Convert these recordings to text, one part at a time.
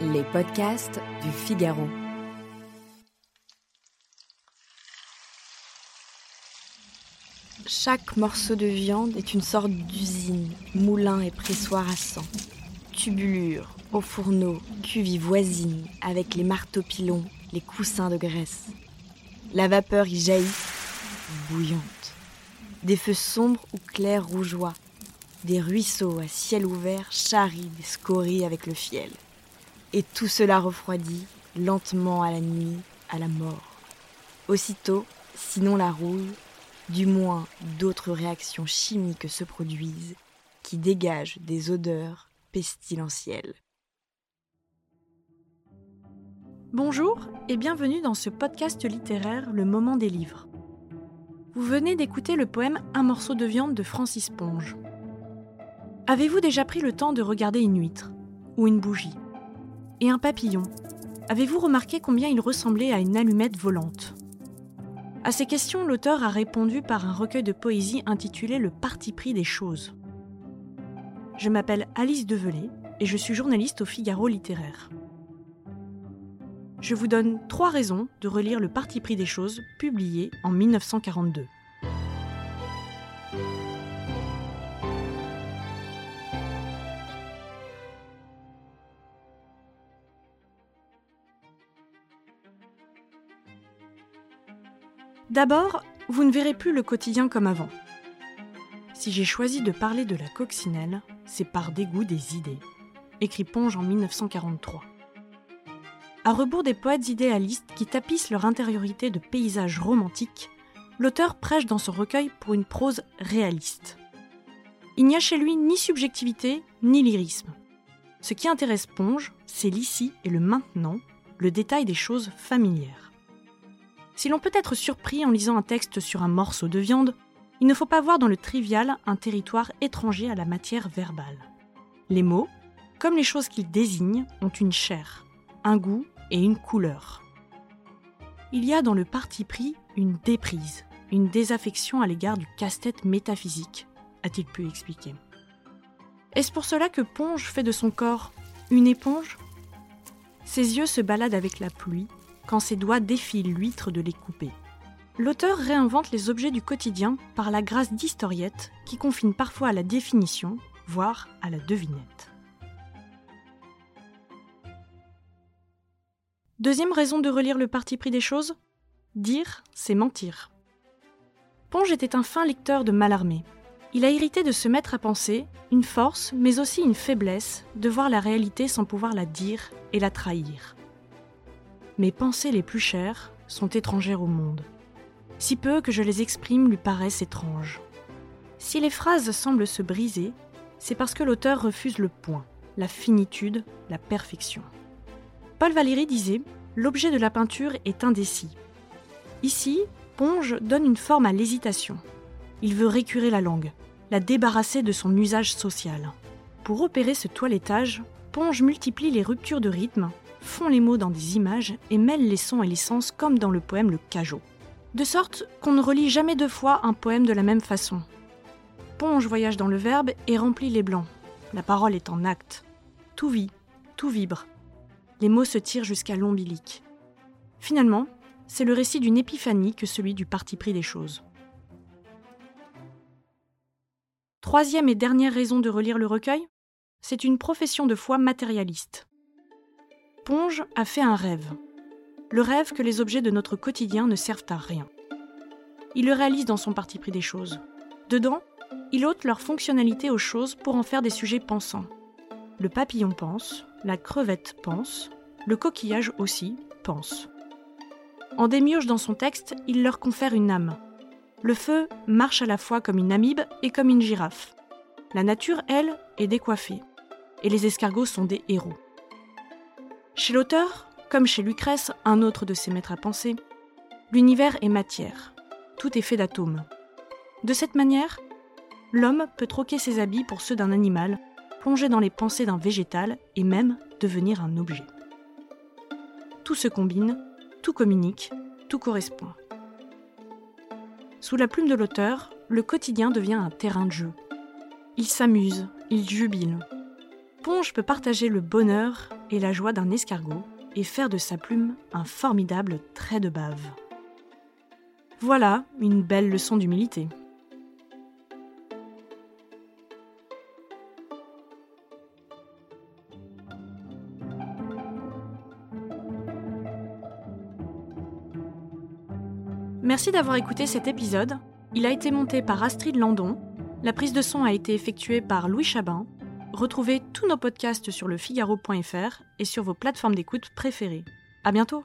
Les podcasts du Figaro. Chaque morceau de viande est une sorte d'usine, moulin et pressoir à sang. Tubulure, au fourneau, cuvie voisine, avec les marteaux pilons, les coussins de graisse. La vapeur y jaillit, bouillante. Des feux sombres ou clairs rougeois. Des ruisseaux à ciel ouvert charrient des scories avec le fiel. Et tout cela refroidit lentement à la nuit, à la mort. Aussitôt, sinon la rouille, du moins d'autres réactions chimiques se produisent qui dégagent des odeurs pestilentielles. Bonjour et bienvenue dans ce podcast littéraire Le Moment des livres. Vous venez d'écouter le poème Un morceau de viande de Francis Ponge. Avez-vous déjà pris le temps de regarder une huître ou une bougie Et un papillon? Avez-vous remarqué combien il ressemblait à une allumette volante? À ces questions, l'auteur a répondu par un recueil de poésie intitulé Le parti pris des choses. Je m'appelle Alice Develay et je suis journaliste au Figaro littéraire. Je vous donne trois raisons de relire Le parti pris des choses, publié en 1942. D'abord, vous ne verrez plus le quotidien comme avant. Si j'ai choisi de parler de la coccinelle, c'est par dégoût des idées, écrit Ponge en 1943. À rebours des poètes idéalistes qui tapissent leur intériorité de paysages romantiques, l'auteur prêche dans son recueil pour une prose réaliste. Il n'y a chez lui ni subjectivité ni lyrisme. Ce qui intéresse Ponge, c'est l'ici et le maintenant, le détail des choses familières. Si l'on peut être surpris en lisant un texte sur un morceau de viande, il ne faut pas voir dans le trivial un territoire étranger à la matière verbale. Les mots, comme les choses qu'ils désignent, ont une chair, un goût et une couleur. Il y a dans le parti pris une déprise, une désaffection à l'égard du casse-tête métaphysique, a-t-il pu expliquer. Est-ce pour cela que Ponge fait de son corps une éponge? Ses yeux se baladent avec la pluie quand ses doigts défient l'huître de les couper. L'auteur réinvente les objets du quotidien par la grâce d'historiettes qui confinent parfois à la définition, voire à la devinette. Deuxième raison de relire le parti pris des choses Dire, c'est mentir. Ponge était un fin lecteur de Mallarmé. Il a hérité de se mettre à penser, une force, mais aussi une faiblesse, de voir la réalité sans pouvoir la dire et la trahir. Mes pensées les plus chères sont étrangères au monde. Si peu que je les exprime lui paraissent étranges. Si les phrases semblent se briser, c'est parce que l'auteur refuse le point, la finitude, la perfection. Paul Valéry disait L'objet de la peinture est indécis. Ici, Ponge donne une forme à l'hésitation. Il veut récurer la langue, la débarrasser de son usage social. Pour opérer ce toilettage, Ponge multiplie les ruptures de rythme, fond les mots dans des images et mêle les sons et les sens comme dans le poème Le Cajot. De sorte qu'on ne relit jamais deux fois un poème de la même façon. Ponge voyage dans le verbe et remplit les blancs. La parole est en acte. Tout vit, tout vibre, les mots se tirent jusqu'à l'ombilic. Finalement, c'est le récit d'une épiphanie que celui du parti pris des choses. Troisième et dernière raison de relire le recueil, c'est une profession de foi matérialiste. Ponge a fait un rêve. Le rêve que les objets de notre quotidien ne servent à rien. Il le réalise dans son parti pris des choses. Dedans, il ôte leur fonctionnalité aux choses pour en faire des sujets pensants. Le papillon pense, la crevette pense, le coquillage aussi pense. En démiurge dans son texte, il leur confère une âme. Le feu marche à la fois comme une amibe et comme une girafe. La nature, elle, est décoiffée, et les escargots sont des héros. Chez l'auteur, comme chez Lucrèce, un autre de ses maîtres à penser, l'univers est matière, tout est fait d'atomes. De cette manière, l'homme peut troquer ses habits pour ceux d'un animal, plonger dans les pensées d'un végétal et même devenir un objet. Tout se combine, tout communique, tout correspond. Sous la plume de l'auteur, le quotidien devient un terrain de jeu. Il s'amuse, il jubile. Ponge peut partager le bonheur et la joie d'un escargot et faire de sa plume un formidable trait de bave. Voilà une belle leçon d'humilité. Merci d'avoir écouté cet épisode. Il a été monté par Astrid Landon. La prise de son a été effectuée par Louis Chabin. Retrouvez tous nos podcasts sur lefigaro.fr et sur vos plateformes d'écoute préférées. À bientôt!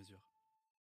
mesure.